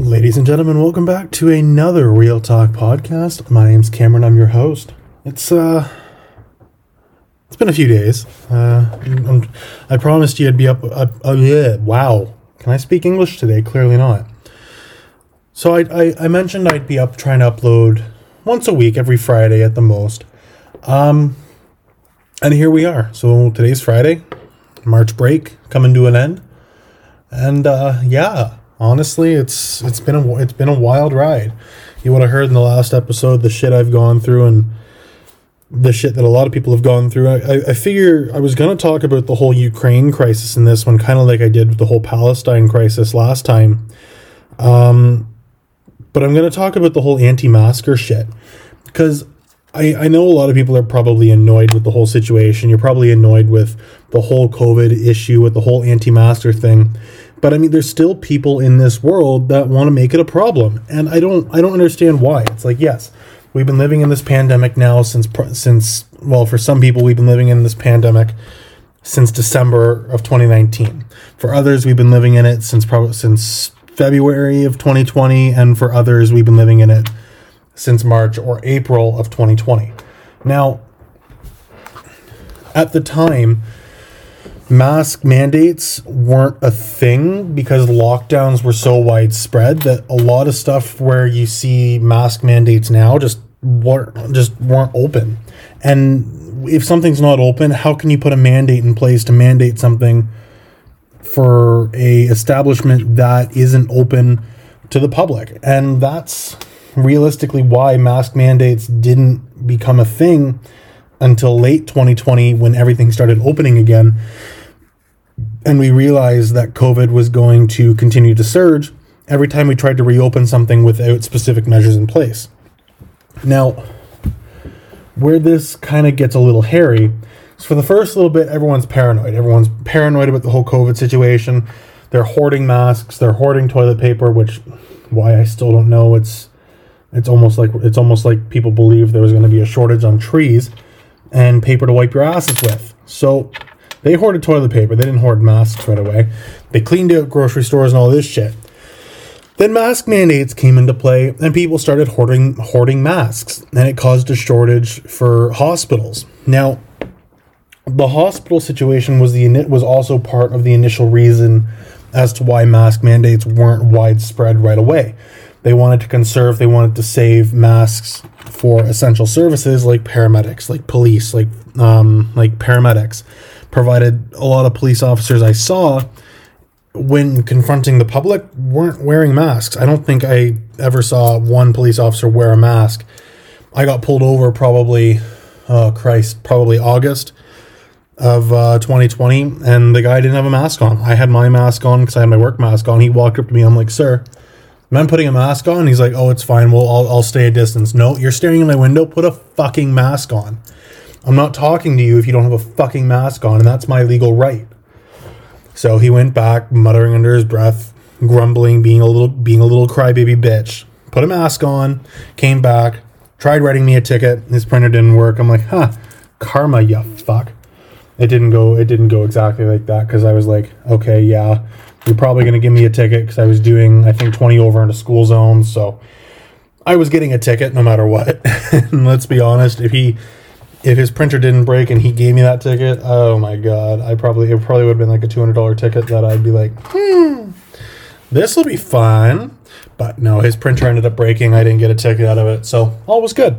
Ladies and gentlemen, welcome back to another Real Talk podcast. My name's Cameron. I'm your host. It's uh, it's been a few days. Uh, I'm, i promised you I'd be up. Uh, yeah, wow. Can I speak English today? Clearly not. So I, I, I mentioned I'd be up trying to upload once a week, every Friday at the most. Um, and here we are. So today's Friday, March break coming to an end, and uh, yeah honestly, it's it's been a it's been a wild ride. You would have heard in the last episode the shit I've gone through and the shit that a lot of people have gone through. I, I figure I was going to talk about the whole Ukraine crisis in this one, kind of like I did with the whole Palestine crisis last time. Um, but I'm going to talk about the whole anti-masker shit because I, I know a lot of people are probably annoyed with the whole situation. You're probably annoyed with the whole COVID issue, with the whole anti-masker thing. But I mean, there's still people in this world that want to make it a problem, and I don't I don't understand why. It's like yes, we've been living in this pandemic now since since well, for some people, we've been living in this pandemic since December of 2019. For others, we've been living in it since probably since February of 2020, and for others, we've been living in it since March or April of 2020. Now, at the time mask mandates weren't a thing because lockdowns were so widespread that a lot of stuff where you see mask mandates now just weren't just weren't open. And if something's not open, how can you put a mandate in place to mandate something for a establishment that isn't open to the public? And that's realistically why mask mandates didn't become a thing until late 2020 when everything started opening again and we realized that COVID was going to continue to surge every time we tried to reopen something without specific measures in place. Now, where this kind of gets a little hairy is for the first little bit, everyone's paranoid. Everyone's paranoid about the whole COVID situation. They're hoarding masks, they're hoarding toilet paper, which why I still don't know. It's it's almost like it's almost like people believe there was going to be a shortage on trees and paper to wipe your asses with. So they hoarded toilet paper. They didn't hoard masks right away. They cleaned out grocery stores and all this shit. Then mask mandates came into play, and people started hoarding hoarding masks, and it caused a shortage for hospitals. Now, the hospital situation was the was also part of the initial reason as to why mask mandates weren't widespread right away. They wanted to conserve, they wanted to save masks for essential services like paramedics, like police, like um, like paramedics provided a lot of police officers I saw when confronting the public weren't wearing masks. I don't think I ever saw one police officer wear a mask. I got pulled over probably, oh Christ, probably August of uh, 2020, and the guy didn't have a mask on. I had my mask on because I had my work mask on. He walked up to me. I'm like, "Sir, I putting a mask on?" He's like, "Oh, it's fine. Well, I'll, I'll stay a distance." No, you're staring in my window. Put a fucking mask on. I'm not talking to you if you don't have a fucking mask on, and that's my legal right. So he went back, muttering under his breath, grumbling, being a little being a little crybaby bitch. Put a mask on, came back, tried writing me a ticket. His printer didn't work. I'm like, huh, karma, you fuck. It didn't go. It didn't go exactly like that because I was like, okay, yeah, you're probably gonna give me a ticket because I was doing I think 20 over in into school zone, so I was getting a ticket no matter what. let's be honest, if he if his printer didn't break and he gave me that ticket, oh my god, I probably it probably would have been like a two hundred dollar ticket that I'd be like, hmm, this will be fun. But no, his printer ended up breaking. I didn't get a ticket out of it, so all was good.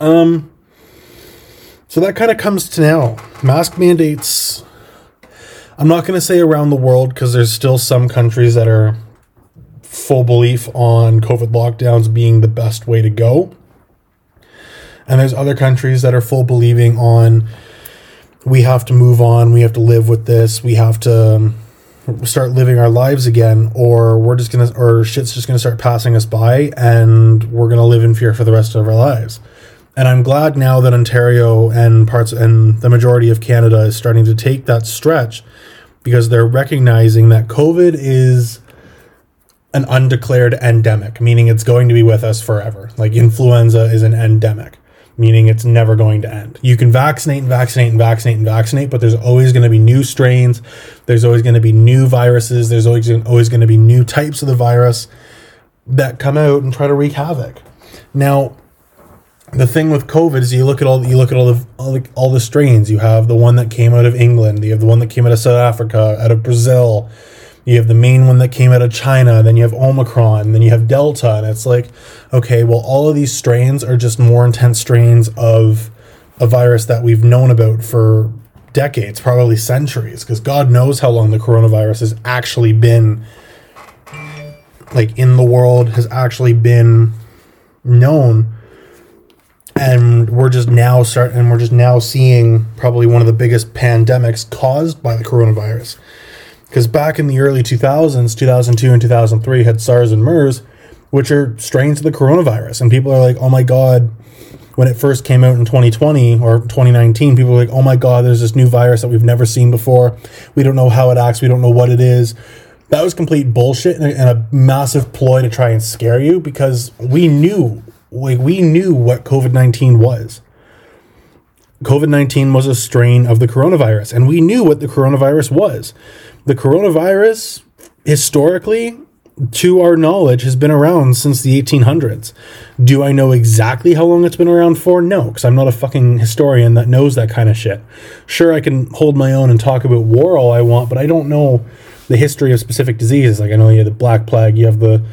Um, so that kind of comes to now mask mandates. I'm not going to say around the world because there's still some countries that are full belief on COVID lockdowns being the best way to go and there's other countries that are full believing on we have to move on, we have to live with this, we have to um, start living our lives again, or we're just gonna, or shit's just gonna start passing us by, and we're gonna live in fear for the rest of our lives. And I'm glad now that Ontario and parts and the majority of Canada is starting to take that stretch because they're recognizing that COVID is an undeclared endemic, meaning it's going to be with us forever. Like influenza is an endemic meaning it's never going to end. You can vaccinate and vaccinate and vaccinate and vaccinate, but there's always going to be new strains. There's always going to be new viruses. There's always always going to be new types of the virus that come out and try to wreak havoc. Now, the thing with COVID is you look at all you look at all the all the, all the strains. You have the one that came out of England. You have the one that came out of South Africa, out of Brazil. You have the main one that came out of China. Then you have Omicron. Then you have Delta, and it's like, okay, well, all of these strains are just more intense strains of a virus that we've known about for decades, probably centuries, because God knows how long the coronavirus has actually been like in the world has actually been known and we're just now starting and we're just now seeing probably one of the biggest pandemics caused by the coronavirus because back in the early 2000s 2002 and 2003 had sars and mers which are strains of the coronavirus and people are like oh my god when it first came out in 2020 or 2019 people were like oh my god there's this new virus that we've never seen before we don't know how it acts we don't know what it is that was complete bullshit and a, and a massive ploy to try and scare you because we knew like we knew what COVID-19 was. COVID-19 was a strain of the coronavirus and we knew what the coronavirus was. The coronavirus historically to our knowledge has been around since the 1800s. Do I know exactly how long it's been around for? No, because I'm not a fucking historian that knows that kind of shit. Sure, I can hold my own and talk about war all I want, but I don't know the history of specific diseases. Like I know you have the Black Plague, you have the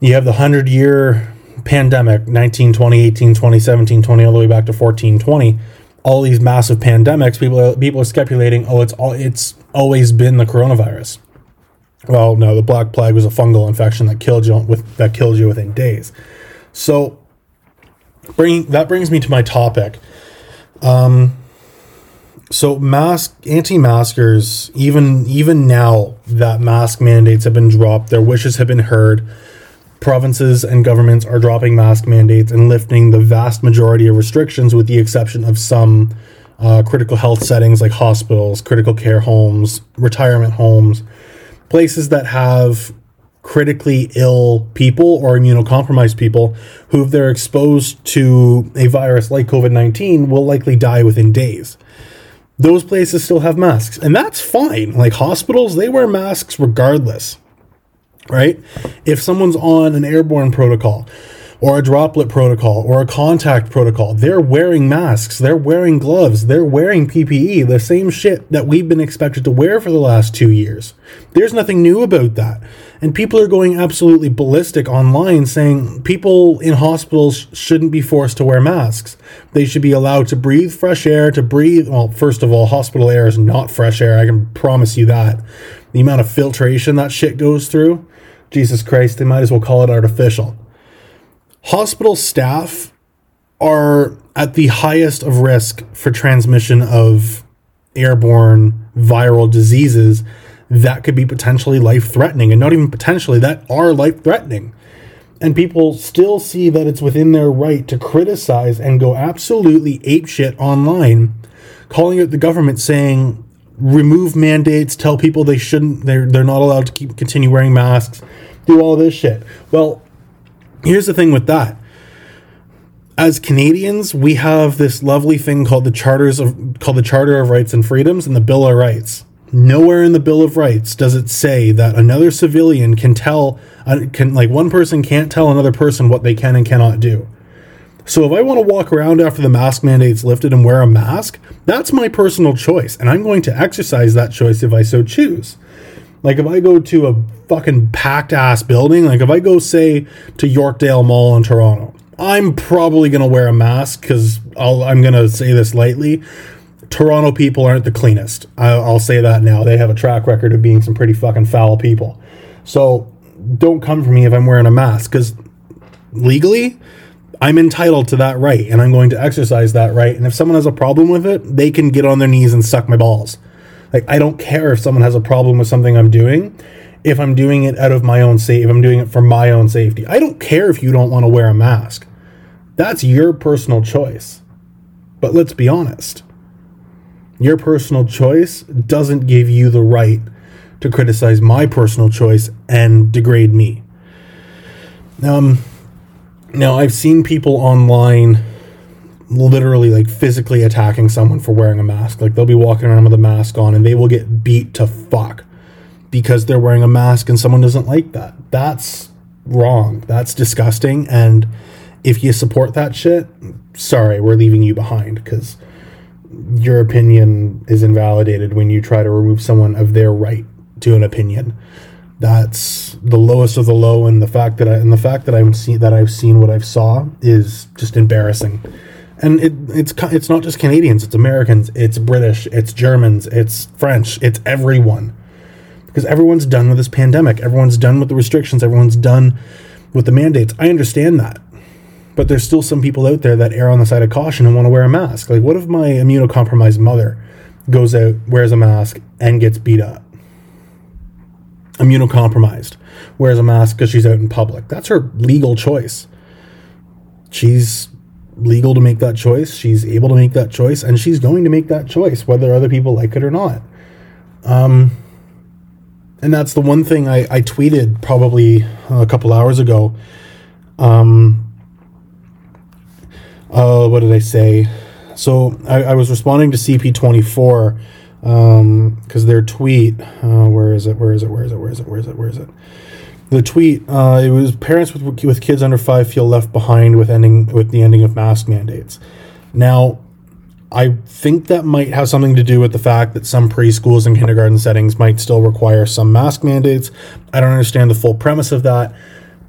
you have the hundred year pandemic 19 20 18 20 17 20 all the way back to 14 20 all these massive pandemics people people are speculating oh it's all it's always been the coronavirus. Well no the black plague was a fungal infection that killed you with that killed you within days. So bringing that brings me to my topic. Um so mask anti-maskers even even now that mask mandates have been dropped their wishes have been heard. Provinces and governments are dropping mask mandates and lifting the vast majority of restrictions, with the exception of some uh, critical health settings like hospitals, critical care homes, retirement homes, places that have critically ill people or immunocompromised people who, if they're exposed to a virus like COVID 19, will likely die within days. Those places still have masks, and that's fine. Like hospitals, they wear masks regardless right? If someone's on an airborne protocol or a droplet protocol or a contact protocol, they're wearing masks, they're wearing gloves, they're wearing PPE, the same shit that we've been expected to wear for the last two years. There's nothing new about that. And people are going absolutely ballistic online saying people in hospitals shouldn't be forced to wear masks. They should be allowed to breathe fresh air, to breathe. Well, first of all, hospital air is not fresh air. I can promise you that. The amount of filtration that shit goes through Jesus Christ, they might as well call it artificial. Hospital staff are at the highest of risk for transmission of airborne viral diseases that could be potentially life threatening, and not even potentially, that are life threatening. And people still see that it's within their right to criticize and go absolutely apeshit online, calling out the government saying, remove mandates, tell people they shouldn't, they're, they're not allowed to keep continue wearing masks, do all this shit. Well, here's the thing with that. As Canadians, we have this lovely thing called the charters of called the Charter of Rights and Freedoms and the Bill of Rights. Nowhere in the Bill of Rights does it say that another civilian can tell uh, can like one person can't tell another person what they can and cannot do. So if I want to walk around after the mask mandate's lifted and wear a mask, that's my personal choice, and I'm going to exercise that choice if I so choose. Like if I go to a fucking packed ass building, like if I go say to Yorkdale Mall in Toronto, I'm probably gonna wear a mask because I'm gonna say this lightly. Toronto people aren't the cleanest. I'll, I'll say that now. They have a track record of being some pretty fucking foul people. So don't come for me if I'm wearing a mask because legally I'm entitled to that right and I'm going to exercise that right. And if someone has a problem with it, they can get on their knees and suck my balls. Like I don't care if someone has a problem with something I'm doing if I'm doing it out of my own safety, if I'm doing it for my own safety. I don't care if you don't want to wear a mask. That's your personal choice. But let's be honest. Your personal choice doesn't give you the right to criticize my personal choice and degrade me. Um, now, I've seen people online literally like physically attacking someone for wearing a mask. Like they'll be walking around with a mask on and they will get beat to fuck because they're wearing a mask and someone doesn't like that. That's wrong. That's disgusting. And if you support that shit, sorry, we're leaving you behind because your opinion is invalidated when you try to remove someone of their right to an opinion. That's the lowest of the low, and the fact that I and the fact that I'm seen that I've seen what I've saw is just embarrassing. And it, it's it's not just Canadians, it's Americans, it's British, it's Germans, it's French, it's everyone because everyone's done with this pandemic. Everyone's done with the restrictions. Everyone's done with the mandates. I understand that. But there's still some people out there that err on the side of caution and want to wear a mask. Like, what if my immunocompromised mother goes out, wears a mask, and gets beat up? Immunocompromised, wears a mask because she's out in public. That's her legal choice. She's legal to make that choice. She's able to make that choice, and she's going to make that choice, whether other people like it or not. Um, and that's the one thing I, I tweeted probably a couple hours ago. Um, uh, what did I say? So I, I was responding to CP24 because um, their tweet, uh, where is it? Where is it? Where is it? Where is it? Where is it? Where is it? The tweet, uh, it was parents with, with kids under five feel left behind with ending with the ending of mask mandates. Now, I think that might have something to do with the fact that some preschools and kindergarten settings might still require some mask mandates. I don't understand the full premise of that,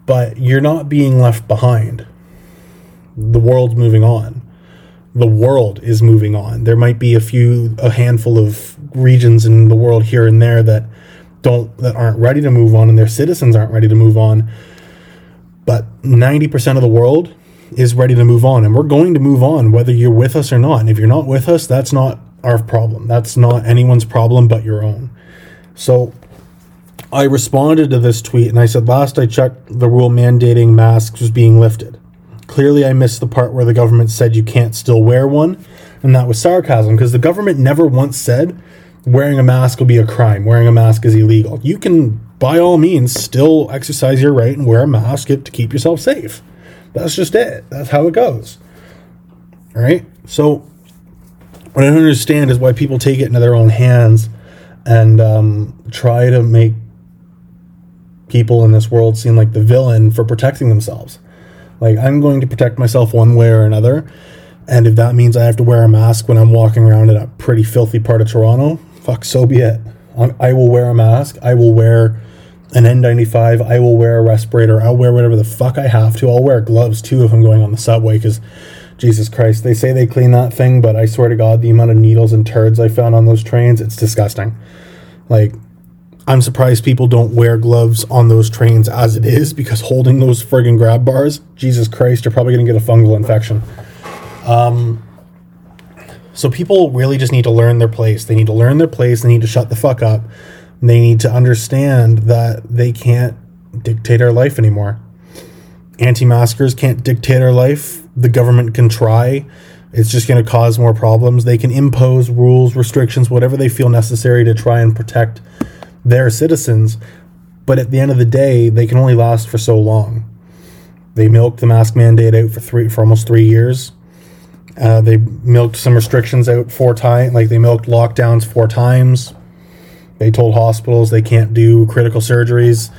but you're not being left behind. The world's moving on. The world is moving on. There might be a few, a handful of regions in the world here and there that don't, that aren't ready to move on and their citizens aren't ready to move on. But 90% of the world is ready to move on. And we're going to move on whether you're with us or not. And if you're not with us, that's not our problem. That's not anyone's problem but your own. So I responded to this tweet and I said, Last I checked, the rule mandating masks was being lifted. Clearly, I missed the part where the government said you can't still wear one. And that was sarcasm because the government never once said wearing a mask will be a crime, wearing a mask is illegal. You can, by all means, still exercise your right and wear a mask to keep yourself safe. That's just it. That's how it goes. All right. So, what I don't understand is why people take it into their own hands and um, try to make people in this world seem like the villain for protecting themselves. Like, I'm going to protect myself one way or another. And if that means I have to wear a mask when I'm walking around in a pretty filthy part of Toronto, fuck, so be it. I will wear a mask. I will wear an N95. I will wear a respirator. I'll wear whatever the fuck I have to. I'll wear gloves too if I'm going on the subway because Jesus Christ, they say they clean that thing, but I swear to God, the amount of needles and turds I found on those trains, it's disgusting. Like, I'm surprised people don't wear gloves on those trains as it is because holding those friggin' grab bars, Jesus Christ, you're probably gonna get a fungal infection. Um, so people really just need to learn their place. They need to learn their place. They need to shut the fuck up they need to understand that they can't dictate our life anymore. Anti maskers can't dictate our life. The government can try. It's just going to cause more problems. They can impose rules, restrictions, whatever they feel necessary to try and protect their citizens. But at the end of the day, they can only last for so long. They milked the mask mandate out for three for almost three years. Uh, they milked some restrictions out four times, like they milked lockdowns four times. They told hospitals they can't do critical surgeries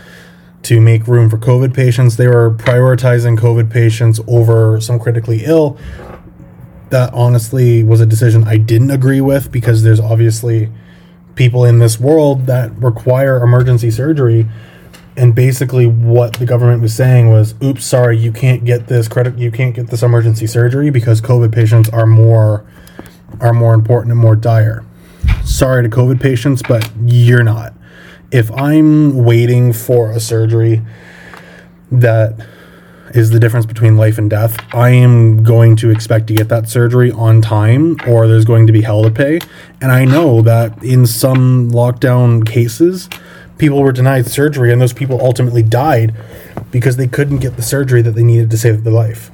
to make room for COVID patients. They were prioritizing COVID patients over some critically ill. That honestly was a decision I didn't agree with because there's obviously people in this world that require emergency surgery. And basically, what the government was saying was, "Oops, sorry, you can't get this credit. You can't get this emergency surgery because COVID patients are more are more important and more dire." Sorry to COVID patients, but you're not. If I'm waiting for a surgery that is the difference between life and death, I am going to expect to get that surgery on time or there's going to be hell to pay. And I know that in some lockdown cases, people were denied surgery and those people ultimately died because they couldn't get the surgery that they needed to save their life.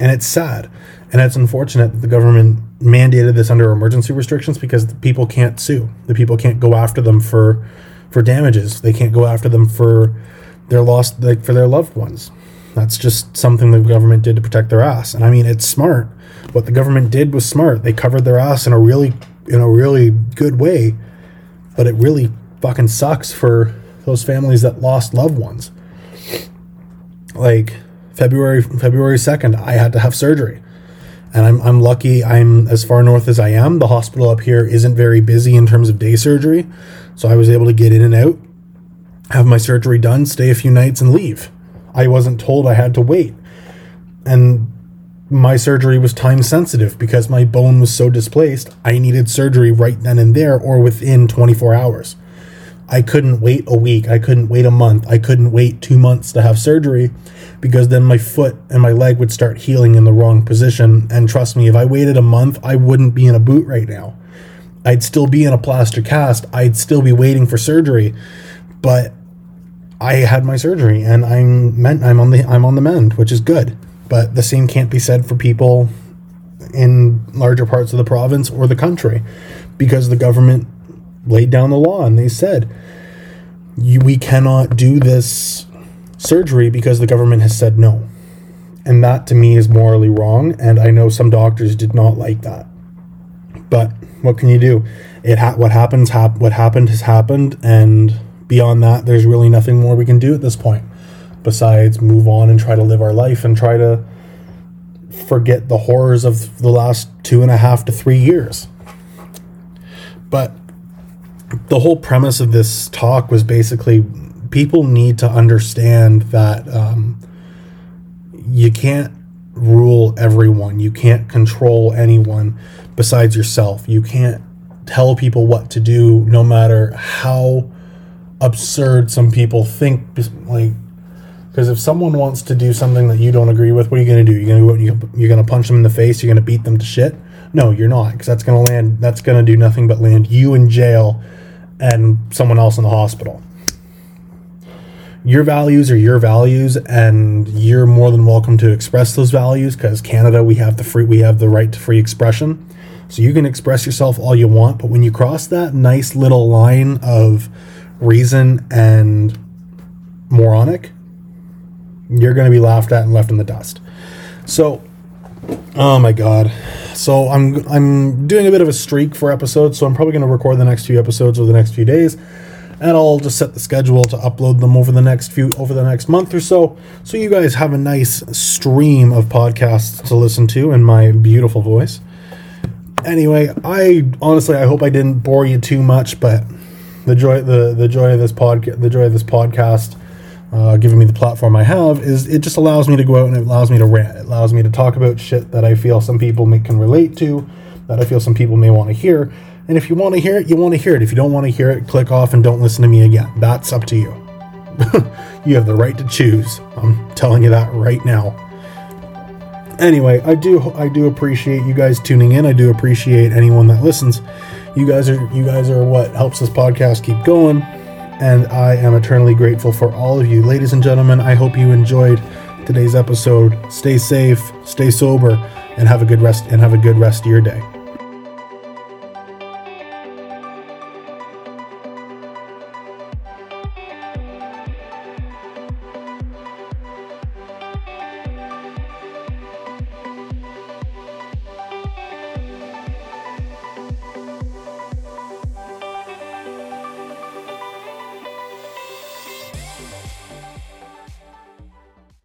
And it's sad. And it's unfortunate that the government mandated this under emergency restrictions because the people can't sue. The people can't go after them for for damages. They can't go after them for their lost like for their loved ones. That's just something the government did to protect their ass. And I mean, it's smart. What the government did was smart. They covered their ass in a really in a really good way, but it really fucking sucks for those families that lost loved ones. Like February February 2nd, I had to have surgery. And I'm, I'm lucky I'm as far north as I am. The hospital up here isn't very busy in terms of day surgery. So I was able to get in and out, have my surgery done, stay a few nights, and leave. I wasn't told I had to wait. And my surgery was time sensitive because my bone was so displaced. I needed surgery right then and there or within 24 hours. I couldn't wait a week. I couldn't wait a month. I couldn't wait two months to have surgery because then my foot and my leg would start healing in the wrong position. And trust me, if I waited a month, I wouldn't be in a boot right now. I'd still be in a plaster cast. I'd still be waiting for surgery. But I had my surgery and I'm meant I'm on the I'm on the mend, which is good. But the same can't be said for people in larger parts of the province or the country because the government laid down the law and they said we cannot do this surgery because the government has said no. And that to me is morally wrong. And I know some doctors did not like that. But what can you do? It ha- what happens hap- what happened has happened and beyond that there's really nothing more we can do at this point besides move on and try to live our life and try to forget the horrors of the last two and a half to three years. But the whole premise of this talk was basically people need to understand that um, you can't rule everyone. You can't control anyone besides yourself. You can't tell people what to do, no matter how absurd some people think. Like, because if someone wants to do something that you don't agree with, what are you going to do? You're going to. You're going to punch them in the face. You're going to beat them to shit. No, you're not, because that's going to land. That's going to do nothing but land you in jail and someone else in the hospital. Your values are your values and you're more than welcome to express those values because canada we have the free we have the right to free expression. So you can express yourself all you want but when you cross that nice little line of reason and moronic you're going to be laughed at and left in the dust. So oh my god so i'm i'm doing a bit of a streak for episodes so i'm probably going to record the next few episodes over the next few days and I'll just set the schedule to upload them over the next few over the next month or so so you guys have a nice stream of podcasts to listen to in my beautiful voice. Anyway, I honestly I hope I didn't bore you too much, but the joy the the joy of this podcast the joy of this podcast uh, giving me the platform I have is it just allows me to go out and it allows me to rant. It allows me to talk about shit that I feel some people may, can relate to, that I feel some people may want to hear, and if you want to hear it, you want to hear it. If you don't want to hear it, click off and don't listen to me again. That's up to you. you have the right to choose. I'm telling you that right now. Anyway, I do I do appreciate you guys tuning in. I do appreciate anyone that listens. You guys are you guys are what helps this podcast keep going, and I am eternally grateful for all of you, ladies and gentlemen. I hope you enjoyed today's episode. Stay safe, stay sober, and have a good rest and have a good rest of your day.